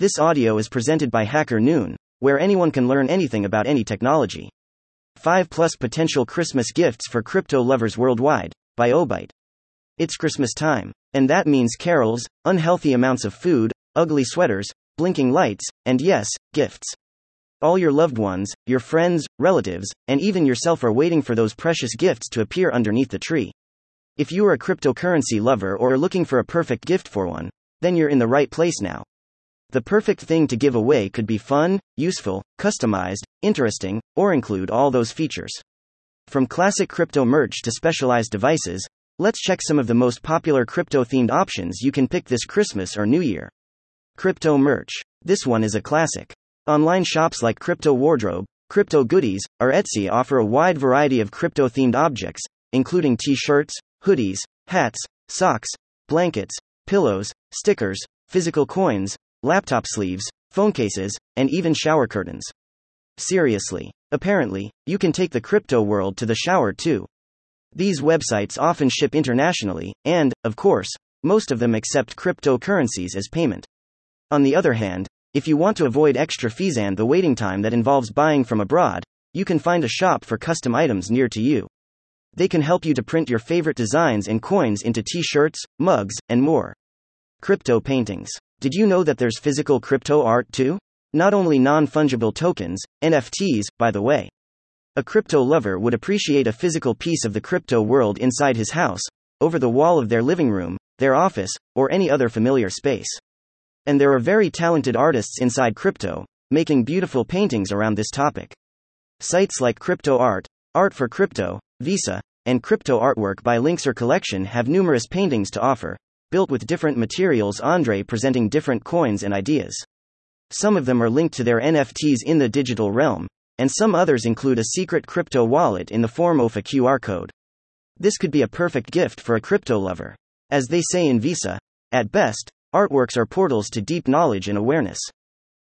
This audio is presented by Hacker Noon, where anyone can learn anything about any technology. 5 plus potential Christmas gifts for crypto lovers worldwide, by Obyte. It's Christmas time. And that means carols, unhealthy amounts of food, ugly sweaters, blinking lights, and yes, gifts. All your loved ones, your friends, relatives, and even yourself are waiting for those precious gifts to appear underneath the tree. If you are a cryptocurrency lover or are looking for a perfect gift for one, then you're in the right place now. The perfect thing to give away could be fun, useful, customized, interesting, or include all those features. From classic crypto merch to specialized devices, let's check some of the most popular crypto themed options you can pick this Christmas or New Year. Crypto merch. This one is a classic. Online shops like Crypto Wardrobe, Crypto Goodies, or Etsy offer a wide variety of crypto themed objects, including t shirts, hoodies, hats, socks, blankets, pillows, stickers, physical coins, laptop sleeves, phone cases, and even shower curtains. Seriously. Apparently, you can take the crypto world to the shower too. These websites often ship internationally, and, of course, most of them accept cryptocurrencies as payment. On the other hand, if you want to avoid extra fees and the waiting time that involves buying from abroad, you can find a shop for custom items near to you. They can help you to print your favorite designs and coins into t shirts, mugs, and more. Crypto paintings. Did you know that there's physical crypto art too? Not only non fungible tokens, NFTs, by the way. A crypto lover would appreciate a physical piece of the crypto world inside his house, over the wall of their living room, their office, or any other familiar space. And there are very talented artists inside crypto, making beautiful paintings around this topic. Sites like Crypto Art, Art for Crypto, Visa, and Crypto Artwork by Linksr Collection have numerous paintings to offer, built with different materials, Andre presenting different coins and ideas. Some of them are linked to their NFTs in the digital realm, and some others include a secret crypto wallet in the form of a QR code. This could be a perfect gift for a crypto lover. As they say in Visa, at best, artworks are portals to deep knowledge and awareness.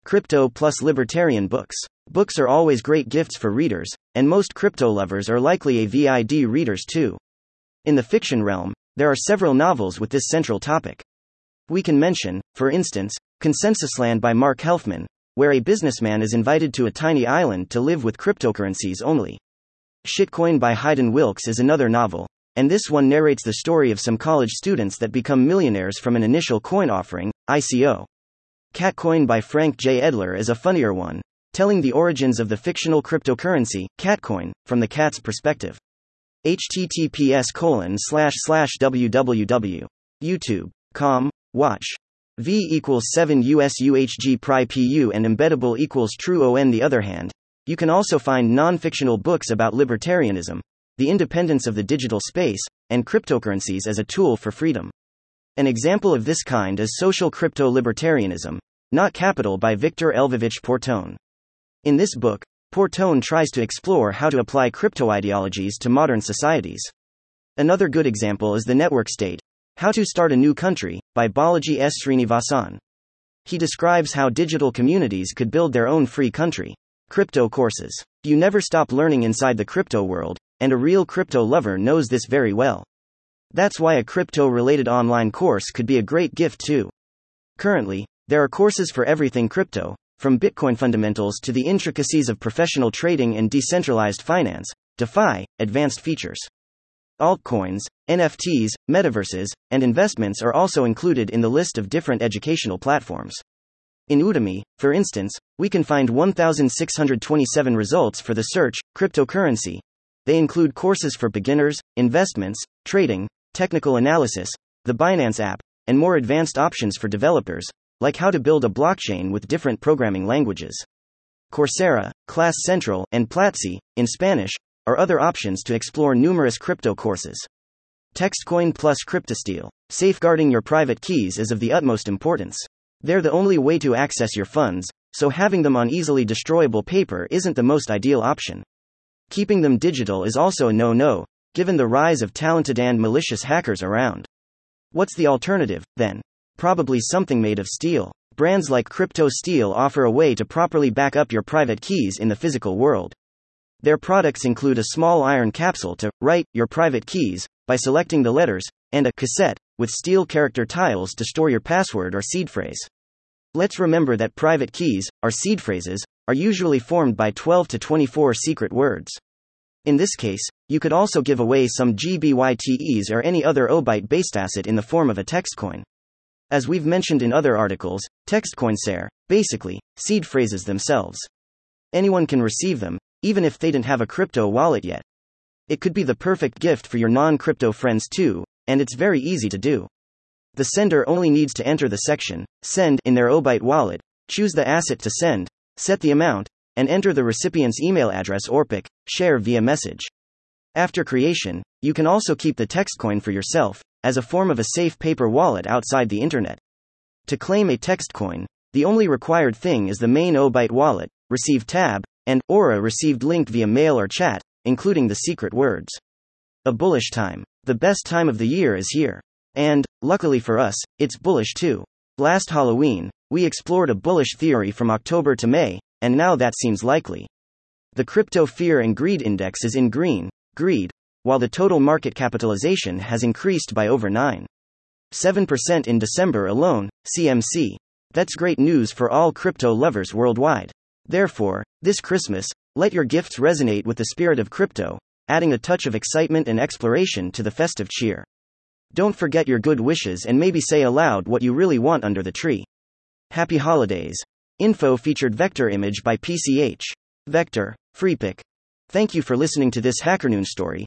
Crypto plus libertarian books. Books are always great gifts for readers, and most crypto lovers are likely AVID readers too. In the fiction realm, there are several novels with this central topic. We can mention, for instance, Consensusland by Mark Helfman, where a businessman is invited to a tiny island to live with cryptocurrencies only. Shitcoin by Hayden Wilkes is another novel, and this one narrates the story of some college students that become millionaires from an initial coin offering, ICO. Catcoin by Frank J. Edler is a funnier one, telling the origins of the fictional cryptocurrency, Catcoin, from the cat's perspective https colon slash slash www youtube com watch. V equals 7 usuhg pri pu and embeddable equals true on the other hand. You can also find non-fictional books about libertarianism the independence of the digital space and cryptocurrencies as a tool for freedom. An example of this kind is social crypto libertarianism not capital by Victor Lvovich Portone. In this book Portone tries to explore how to apply crypto ideologies to modern societies. Another good example is The Network State How to Start a New Country, by Balaji S. Srinivasan. He describes how digital communities could build their own free country. Crypto courses. You never stop learning inside the crypto world, and a real crypto lover knows this very well. That's why a crypto related online course could be a great gift too. Currently, there are courses for everything crypto, from Bitcoin fundamentals to the intricacies of professional trading and decentralized finance, DeFi, advanced features. Altcoins, NFTs, metaverses, and investments are also included in the list of different educational platforms. In Udemy, for instance, we can find 1,627 results for the search, cryptocurrency. They include courses for beginners, investments, trading, technical analysis, the Binance app, and more advanced options for developers, like how to build a blockchain with different programming languages. Coursera, Class Central, and Platzi, in Spanish, are other options to explore numerous crypto courses. Textcoin plus CryptoSteel. Safeguarding your private keys is of the utmost importance. They're the only way to access your funds, so having them on easily destroyable paper isn't the most ideal option. Keeping them digital is also a no no, given the rise of talented and malicious hackers around. What's the alternative, then? Probably something made of steel. Brands like Cryptosteel offer a way to properly back up your private keys in the physical world. Their products include a small iron capsule to write your private keys by selecting the letters, and a cassette with steel character tiles to store your password or seed phrase. Let's remember that private keys, or seed phrases, are usually formed by 12 to 24 secret words. In this case, you could also give away some GBYTEs or any other OBYTE based asset in the form of a textcoin. As we've mentioned in other articles, textcoins are, basically, seed phrases themselves. Anyone can receive them, even if they didn't have a crypto wallet yet. It could be the perfect gift for your non crypto friends too, and it's very easy to do. The sender only needs to enter the section, Send, in their OBYTE wallet, choose the asset to send, set the amount, and enter the recipient's email address or PIC, share via message. After creation, you can also keep the textcoin for yourself, as a form of a safe paper wallet outside the internet. To claim a textcoin, the only required thing is the main OBYTE wallet, receive tab, and Aura received link via mail or chat, including the secret words. A bullish time. The best time of the year is here. And, luckily for us, it's bullish too. Last Halloween, we explored a bullish theory from October to May, and now that seems likely. The crypto fear and greed index is in green, greed, while the total market capitalization has increased by over 9. 7% in December alone, CMC. That's great news for all crypto lovers worldwide. Therefore, this Christmas, let your gifts resonate with the spirit of crypto, adding a touch of excitement and exploration to the festive cheer. Don't forget your good wishes and maybe say aloud what you really want under the tree. Happy holidays. Info featured vector image by PCH. Vector, Freepik. Thank you for listening to this HackerNoon story,